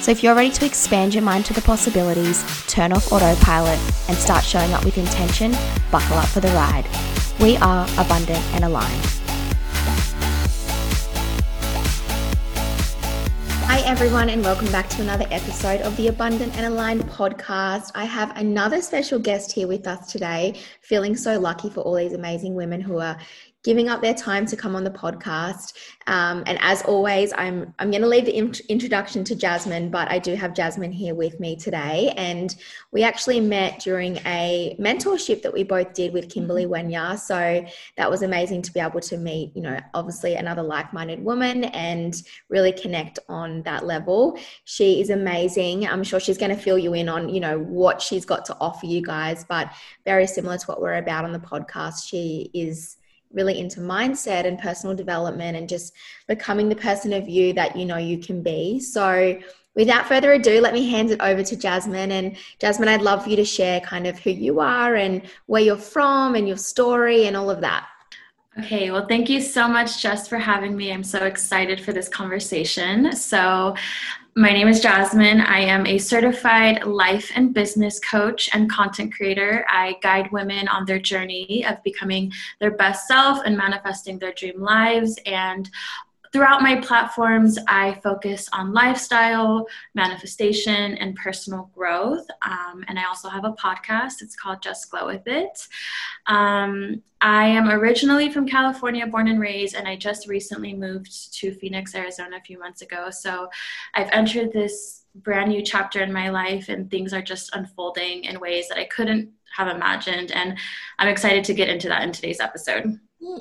So if you're ready to expand your mind to the possibilities, turn off autopilot, and start showing up with intention, buckle up for the ride. We are abundant and aligned. Hi, everyone, and welcome back to another episode of the Abundant and Aligned podcast. I have another special guest here with us today. Feeling so lucky for all these amazing women who are giving up their time to come on the podcast. Um, and as always, I'm I'm going to leave the int- introduction to Jasmine, but I do have Jasmine here with me today, and we actually met during a mentorship that we both did with Kimberly mm-hmm. Wenya. So that was amazing to be able to meet, you know, obviously another like-minded woman and really connect on that level. She is amazing. I'm sure she's going to fill you in on, you know, what she's got to offer you guys, but very similar to what we're about on the podcast. She is really into mindset and personal development and just becoming the person of you that you know you can be. So, without further ado, let me hand it over to Jasmine. And Jasmine, I'd love for you to share kind of who you are and where you're from and your story and all of that. Okay, well, thank you so much, Jess, for having me. I'm so excited for this conversation. So, my name is Jasmine. I am a certified life and business coach and content creator. I guide women on their journey of becoming their best self and manifesting their dream lives. And Throughout my platforms, I focus on lifestyle, manifestation, and personal growth. Um, and I also have a podcast. It's called Just Glow with It. Um, I am originally from California, born and raised, and I just recently moved to Phoenix, Arizona a few months ago. So I've entered this brand new chapter in my life, and things are just unfolding in ways that I couldn't have imagined. And I'm excited to get into that in today's episode.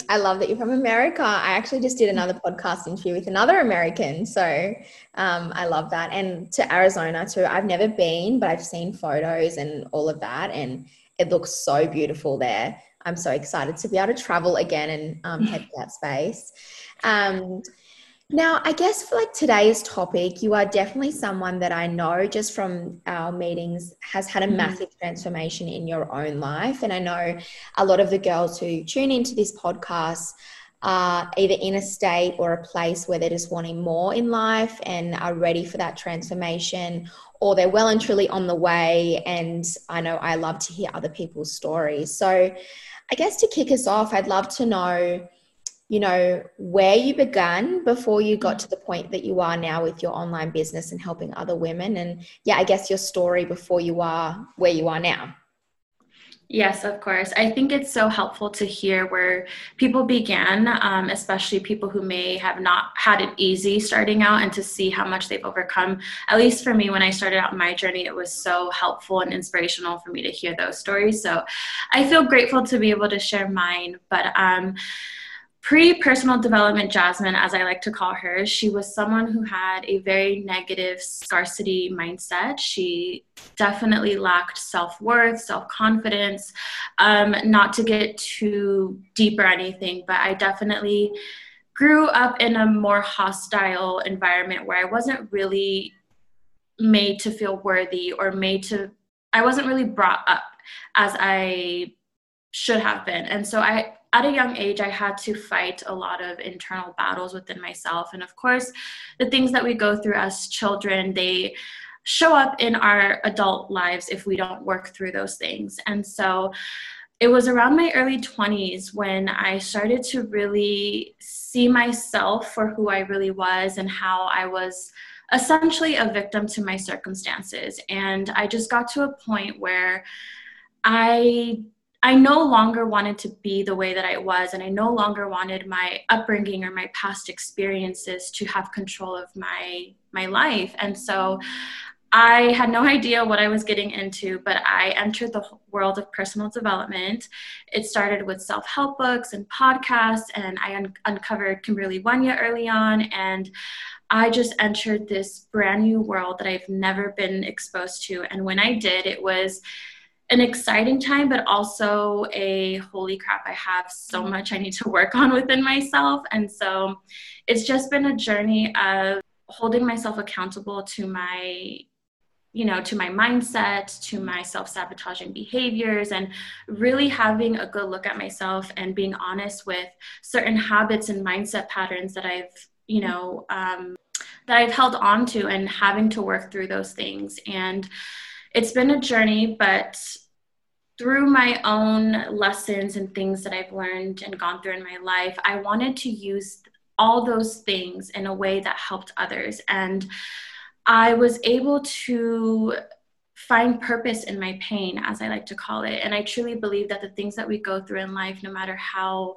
I love that you're from America. I actually just did another podcast interview with another American. So um, I love that. And to Arizona too. I've never been, but I've seen photos and all of that. And it looks so beautiful there. I'm so excited to be able to travel again and um, head to that space. Um, now, I guess for like today's topic, you are definitely someone that I know just from our meetings has had a mm-hmm. massive transformation in your own life. And I know a lot of the girls who tune into this podcast are either in a state or a place where they're just wanting more in life and are ready for that transformation, or they're well and truly on the way. And I know I love to hear other people's stories. So I guess to kick us off, I'd love to know you know, where you began before you got to the point that you are now with your online business and helping other women. And yeah, I guess your story before you are where you are now. Yes, of course. I think it's so helpful to hear where people began, um, especially people who may have not had it easy starting out, and to see how much they've overcome. At least for me, when I started out my journey, it was so helpful and inspirational for me to hear those stories. So I feel grateful to be able to share mine. But um, pre personal development Jasmine, as I like to call her, she was someone who had a very negative scarcity mindset. She definitely lacked self worth, self confidence. Um, not to get too deep or anything, but I definitely grew up in a more hostile environment where I wasn't really made to feel worthy or made to, I wasn't really brought up as I should have been. And so I at a young age, I had to fight a lot of internal battles within myself. And of course, the things that we go through as children, they show up in our adult lives if we don't work through those things. And so it was around my early 20s when I started to really see myself for who I really was and how I was essentially a victim to my circumstances. And I just got to a point where I I no longer wanted to be the way that I was, and I no longer wanted my upbringing or my past experiences to have control of my my life. And so I had no idea what I was getting into, but I entered the world of personal development. It started with self help books and podcasts, and I un- uncovered Kimberly Wenya early on. And I just entered this brand new world that I've never been exposed to. And when I did, it was an exciting time, but also a holy crap, I have so mm. much I need to work on within myself. And so it's just been a journey of holding myself accountable to my you know to my mindset to my self-sabotaging behaviors and really having a good look at myself and being honest with certain habits and mindset patterns that i've you know um, that i've held on to and having to work through those things and it's been a journey but through my own lessons and things that i've learned and gone through in my life i wanted to use all those things in a way that helped others and I was able to find purpose in my pain, as I like to call it. And I truly believe that the things that we go through in life, no matter how,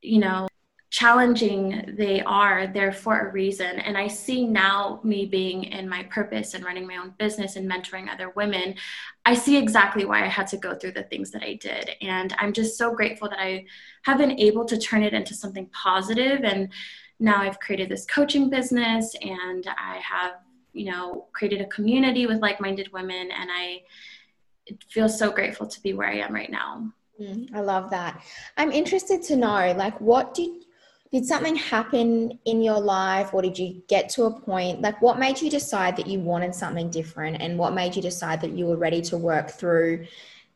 you know, challenging they are, they're for a reason. And I see now me being in my purpose and running my own business and mentoring other women. I see exactly why I had to go through the things that I did. And I'm just so grateful that I have been able to turn it into something positive and now I've created this coaching business and I have you know, created a community with like minded women. And I feel so grateful to be where I am right now. Mm, I love that. I'm interested to know, like, what did did something happen in your life or did you get to a point like what made you decide that you wanted something different and what made you decide that you were ready to work through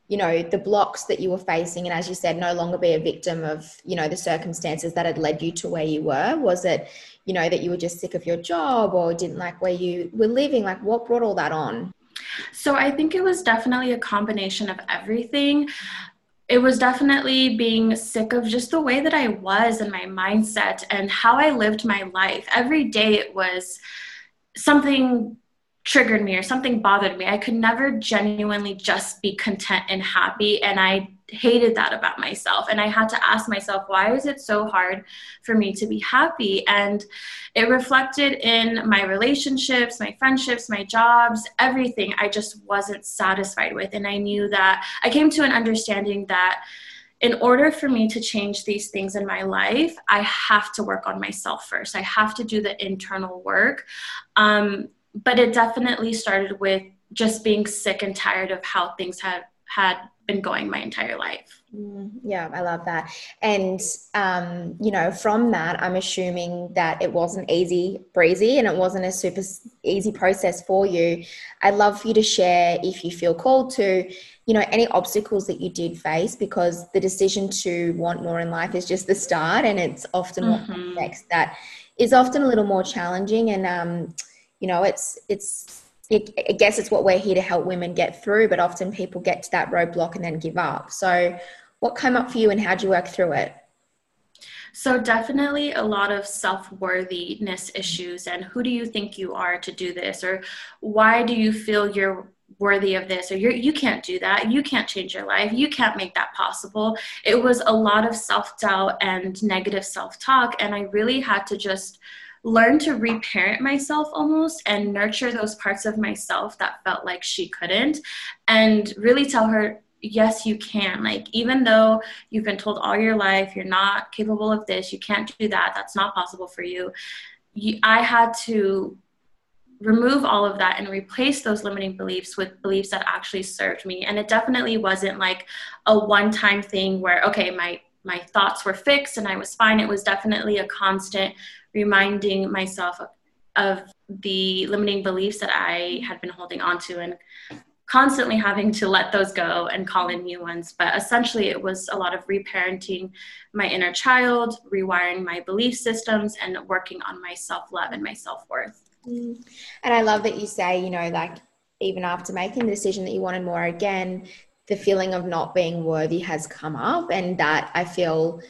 you know the blocks that you were facing and as you said no longer be a victim of you know the circumstances that had led you to where you were? Was it you know that you were just sick of your job or didn't like where you were living? Like what brought all that on? So i think it was definitely a combination of everything it was definitely being sick of just the way that i was and my mindset and how i lived my life every day it was something triggered me or something bothered me. I could never genuinely just be content and happy. And I hated that about myself. And I had to ask myself, why was it so hard for me to be happy? And it reflected in my relationships, my friendships, my jobs, everything I just wasn't satisfied with. And I knew that I came to an understanding that in order for me to change these things in my life, I have to work on myself first. I have to do the internal work. Um, but it definitely started with just being sick and tired of how things had had been going my entire life. Mm, yeah, I love that. And, um, you know, from that, I'm assuming that it wasn't easy breezy and it wasn't a super easy process for you. I'd love for you to share, if you feel called to, you know, any obstacles that you did face because the decision to want more in life is just the start and it's often mm-hmm. what next that is often a little more challenging. And, um, you know it's it's it, I guess it's what we're here to help women get through, but often people get to that roadblock and then give up. So, what came up for you and how did you work through it? So, definitely a lot of self worthiness issues. And who do you think you are to do this? Or why do you feel you're worthy of this? Or you're, you can't do that. You can't change your life. You can't make that possible. It was a lot of self doubt and negative self talk. And I really had to just learn to reparent myself almost and nurture those parts of myself that felt like she couldn't and really tell her yes you can. Like even though you've been told all your life you're not capable of this you can't do that that's not possible for you, you i had to remove all of that and replace those limiting beliefs with beliefs that actually served me. And it definitely wasn't like a one time thing where okay my my thoughts were fixed and i was fine it was definitely a constant reminding myself of, of the limiting beliefs that I had been holding on to and constantly having to let those go and call in new ones. But essentially, it was a lot of reparenting my inner child, rewiring my belief systems, and working on my self love and my self worth. Mm. And I love that you say, you know, like even after making the decision that you wanted more again, the feeling of not being worthy has come up, and that I feel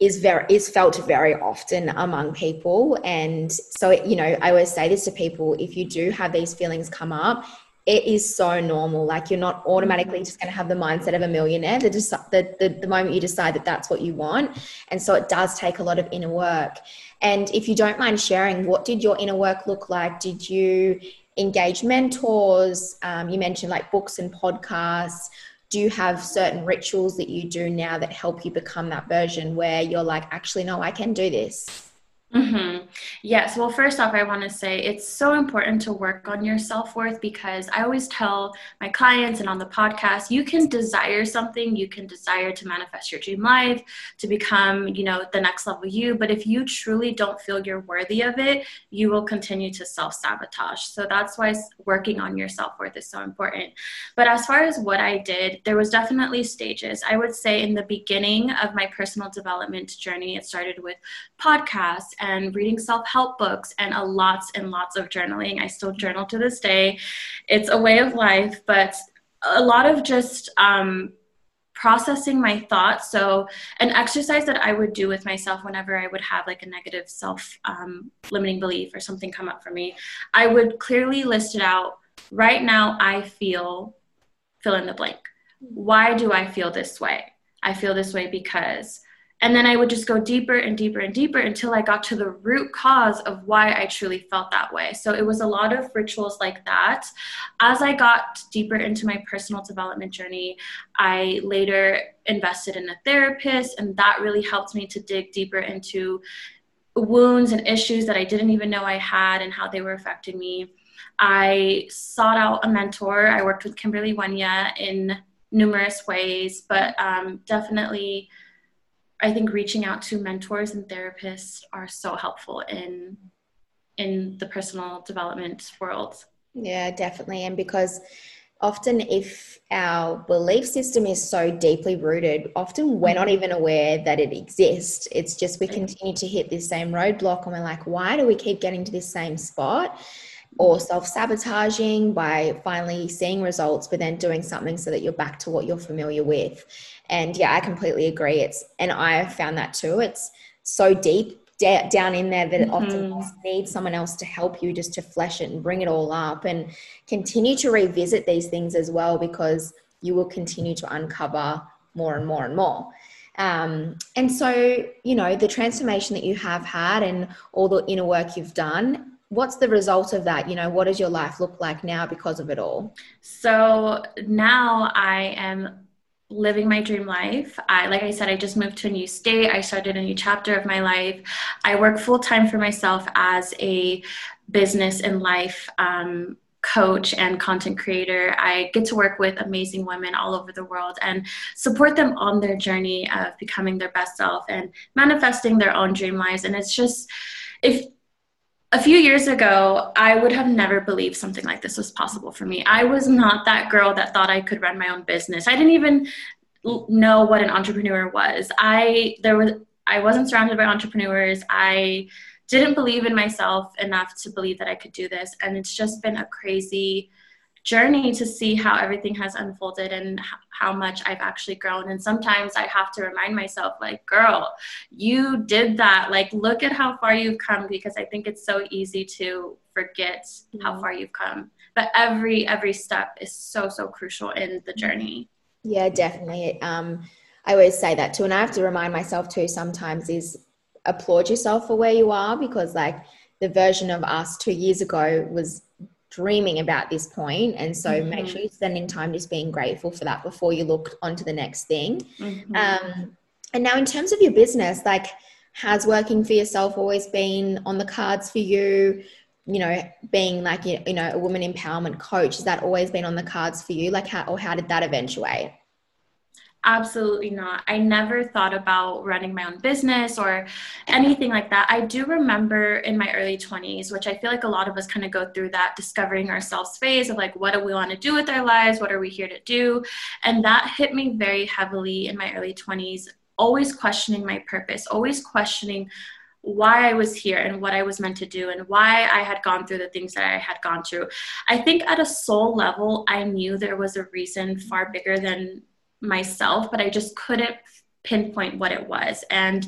is very is felt very often among people. And so you know i always say this to people if you do have these feelings come up it is so normal. Like you're not automatically just going to have the mindset of a millionaire. The, the, the, the moment you decide that that's what you want. And so it does take a lot of inner work. And if you don't mind sharing what did your inner work look like? Did you engage mentors? Um, you mentioned like books and podcasts do you have certain rituals that you do now that help you become that version where you're like actually no i can do this Mm-hmm. Yes. Well, first off, I want to say it's so important to work on your self worth because I always tell my clients and on the podcast, you can desire something, you can desire to manifest your dream life, to become, you know, the next level you. But if you truly don't feel you're worthy of it, you will continue to self sabotage. So that's why working on your self worth is so important. But as far as what I did, there was definitely stages. I would say in the beginning of my personal development journey, it started with podcasts and reading self help books and a lots and lots of journaling. I still journal to this day. It's a way of life, but a lot of just um, processing my thoughts. So, an exercise that I would do with myself whenever I would have like a negative self um, limiting belief or something come up for me, I would clearly list it out. Right now, I feel fill in the blank. Why do I feel this way? I feel this way because and then I would just go deeper and deeper and deeper until I got to the root cause of why I truly felt that way. So it was a lot of rituals like that. As I got deeper into my personal development journey, I later invested in a therapist, and that really helped me to dig deeper into wounds and issues that I didn't even know I had and how they were affecting me. I sought out a mentor. I worked with Kimberly Wenya in numerous ways, but um, definitely I think reaching out to mentors and therapists are so helpful in in the personal development world. Yeah, definitely. And because often if our belief system is so deeply rooted, often we're not mm-hmm. even aware that it exists. It's just we continue to hit this same roadblock and we're like, why do we keep getting to this same spot? Or self sabotaging by finally seeing results, but then doing something so that you're back to what you're familiar with. And yeah, I completely agree. It's and I found that too. It's so deep down in there that it mm-hmm. often needs someone else to help you just to flesh it and bring it all up and continue to revisit these things as well because you will continue to uncover more and more and more. Um, and so, you know, the transformation that you have had and all the inner work you've done, what's the result of that? You know, what does your life look like now because of it all? So now I am living my dream life. I, like I said, I just moved to a new state. I started a new chapter of my life. I work full time for myself as a business and life um, coach and content creator. I get to work with amazing women all over the world and support them on their journey of becoming their best self and manifesting their own dream lives. And it's just, if a few years ago, I would have never believed something like this was possible for me. I was not that girl that thought I could run my own business. I didn't even know what an entrepreneur was. I there was I wasn't surrounded by entrepreneurs. I didn't believe in myself enough to believe that I could do this and it's just been a crazy journey to see how everything has unfolded and how much I've actually grown. And sometimes I have to remind myself, like, girl, you did that. Like, look at how far you've come because I think it's so easy to forget mm-hmm. how far you've come. But every every step is so so crucial in the journey. Yeah, definitely. Um, I always say that too, and I have to remind myself too. Sometimes is applaud yourself for where you are because like the version of us two years ago was dreaming about this point. And so mm-hmm. make sure you're spending time just being grateful for that before you look onto the next thing. Mm-hmm. um, and now in terms of your business like has working for yourself always been on the cards for you? You know being like you know a woman empowerment coach has that always been on the cards for you? Like how or how did that eventuate Absolutely not. I never thought about running my own business or anything like that. I do remember in my early 20s, which I feel like a lot of us kind of go through that discovering ourselves phase of like, what do we want to do with our lives? What are we here to do? And that hit me very heavily in my early 20s, always questioning my purpose, always questioning why I was here and what I was meant to do and why I had gone through the things that I had gone through. I think at a soul level, I knew there was a reason far bigger than myself, but I just couldn't pinpoint what it was. And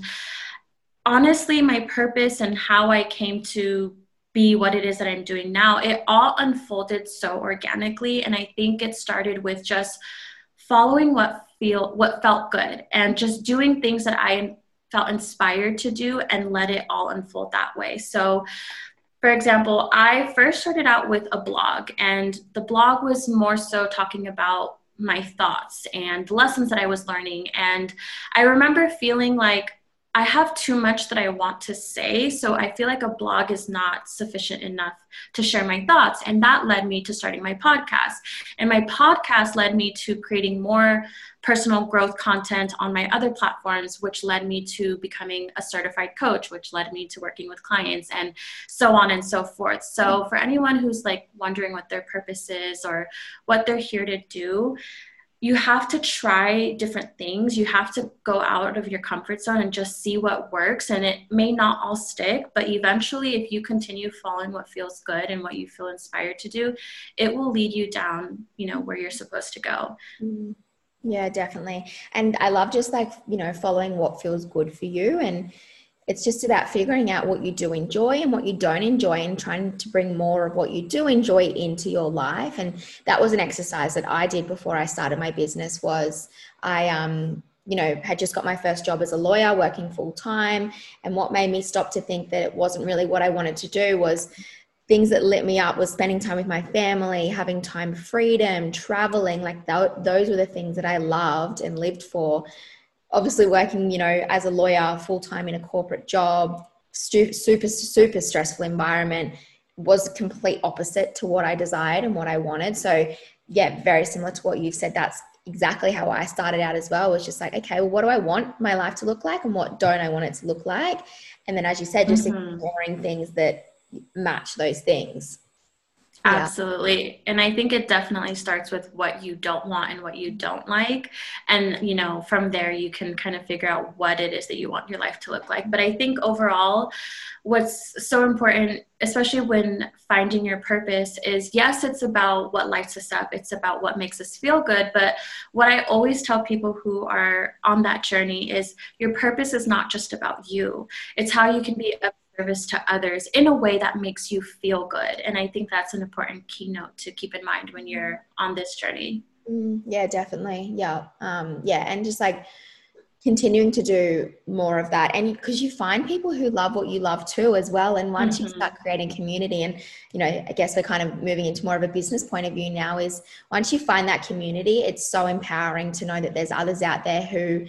honestly, my purpose and how I came to be what it is that I'm doing now, it all unfolded so organically. And I think it started with just following what feel what felt good and just doing things that I felt inspired to do and let it all unfold that way. So for example, I first started out with a blog, and the blog was more so talking about my thoughts and lessons that I was learning. And I remember feeling like I have too much that I want to say. So I feel like a blog is not sufficient enough to share my thoughts. And that led me to starting my podcast. And my podcast led me to creating more personal growth content on my other platforms, which led me to becoming a certified coach, which led me to working with clients and so on and so forth. So for anyone who's like wondering what their purpose is or what they're here to do, you have to try different things. You have to go out of your comfort zone and just see what works. And it may not all stick, but eventually, if you continue following what feels good and what you feel inspired to do, it will lead you down, you know, where you're supposed to go. Mm-hmm. Yeah, definitely. And I love just like, you know, following what feels good for you and it's just about figuring out what you do enjoy and what you don't enjoy and trying to bring more of what you do enjoy into your life. And that was an exercise that i did before i started my business was i um you know had just got my first job as a lawyer working full time and what made me stop to think that it wasn't really what i wanted to do was things that lit me up was spending time with my family having time freedom traveling like th- those were the things that i loved and lived for obviously working, you know, as a lawyer full time in a corporate job, super, super stressful environment was complete opposite to what I desired and what I wanted. So, yeah, very similar to what you've said. That's exactly how I started out as well. Was just like, okay, well, what do I want my life to look like, and what don't I want it to look like? And then, as you said, just mm-hmm. ignoring things that match those things. Absolutely. And I think it definitely starts with what you don't want and what you don't like. And, you know, from there, you can kind of figure out what it is that you want your life to look like. But I think overall, what's so important, especially when finding your purpose, is yes, it's about what lights us up, it's about what makes us feel good. But what I always tell people who are on that journey is your purpose is not just about you, it's how you can be a service to others in a way that makes you feel good. And I think that's an important keynote to keep in mind when you're on this journey. Mm, yeah, definitely. Yeah. Um, yeah. And just like continuing to do more of that. And because you find people who love what you love too, as well. And once mm-hmm. you start creating community, and, you know, I guess we're kind of moving into more of a business point of view now, is once you find that community, it's so empowering to know that there's others out there who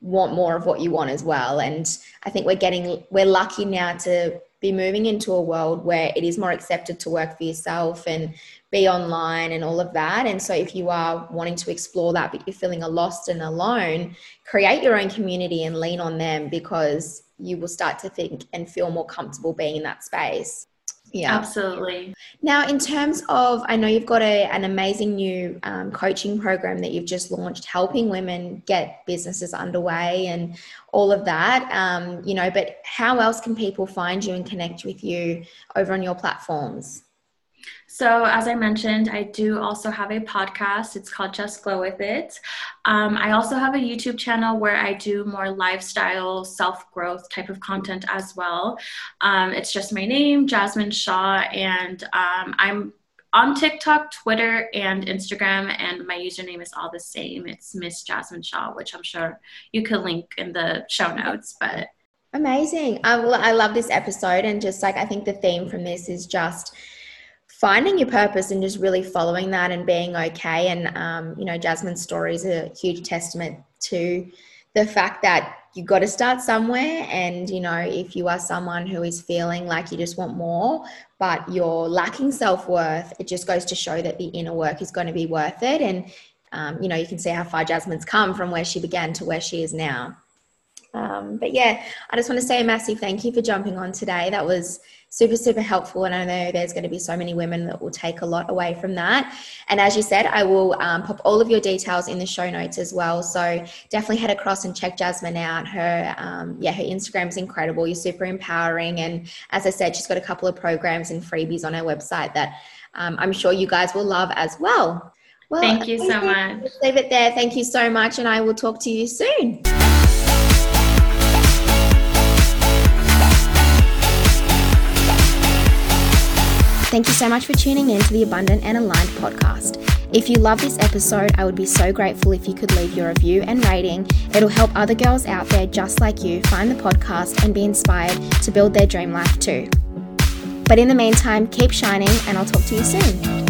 want more of what you want as well. And I think we're getting, we're lucky now to be moving into a world where it is more accepted to work for yourself and be online and all of that. And so, if you are wanting to explore that, but you're feeling a lost and alone, create your own community and lean on them because you will start to think and feel more comfortable being in that space. Yeah, absolutely. Now, in terms of, I know you've got a, an amazing new um, coaching program that you've just launched, helping women get businesses underway and all of that. Um, you know, but how else can people find you and connect with you over on your platforms? So, as I mentioned, I do also have a podcast. It's called Just Glow With It. Um, I also have a YouTube channel where I do more lifestyle, self growth type of content as well. Um, it's just my name, Jasmine Shah, and um, I'm on TikTok, Twitter, and Instagram, and my username is all the same. It's Miss Jasmine Shah, which I'm sure you could link in the show notes. But amazing! I, I love this episode, and just like I think the theme from this is just finding your purpose and just really following that and being okay. And, um, you know, Jasmine's story is a huge testament to the fact that you got to start somewhere. And, you know, if you are someone who is feeling like you just want more, but you're lacking self worth, it just goes to show that the inner work is going to be worth it. And, um, you know, you can see how far Jasmine's come from where she began to where she is now. Um, but yeah, I just want to say a massive thank you for jumping on today. That was super, super helpful. And I know there's going to be so many women that will take a lot away from that. And as you said, I will um, pop all of your details in the show notes as well. So definitely head across and check Jasmine out. Her, um, yeah, her Instagram is incredible. You're super empowering. And as I said, she's got a couple of programs and freebies on her website that um, I'm sure you guys will love as well. Well, thank you so much. Leave it there. Thank you so much. And I will talk to you soon. Thank you so much for tuning in to the Abundant and Aligned podcast. If you love this episode, I would be so grateful if you could leave your review and rating. It'll help other girls out there just like you find the podcast and be inspired to build their dream life too. But in the meantime, keep shining, and I'll talk to you soon.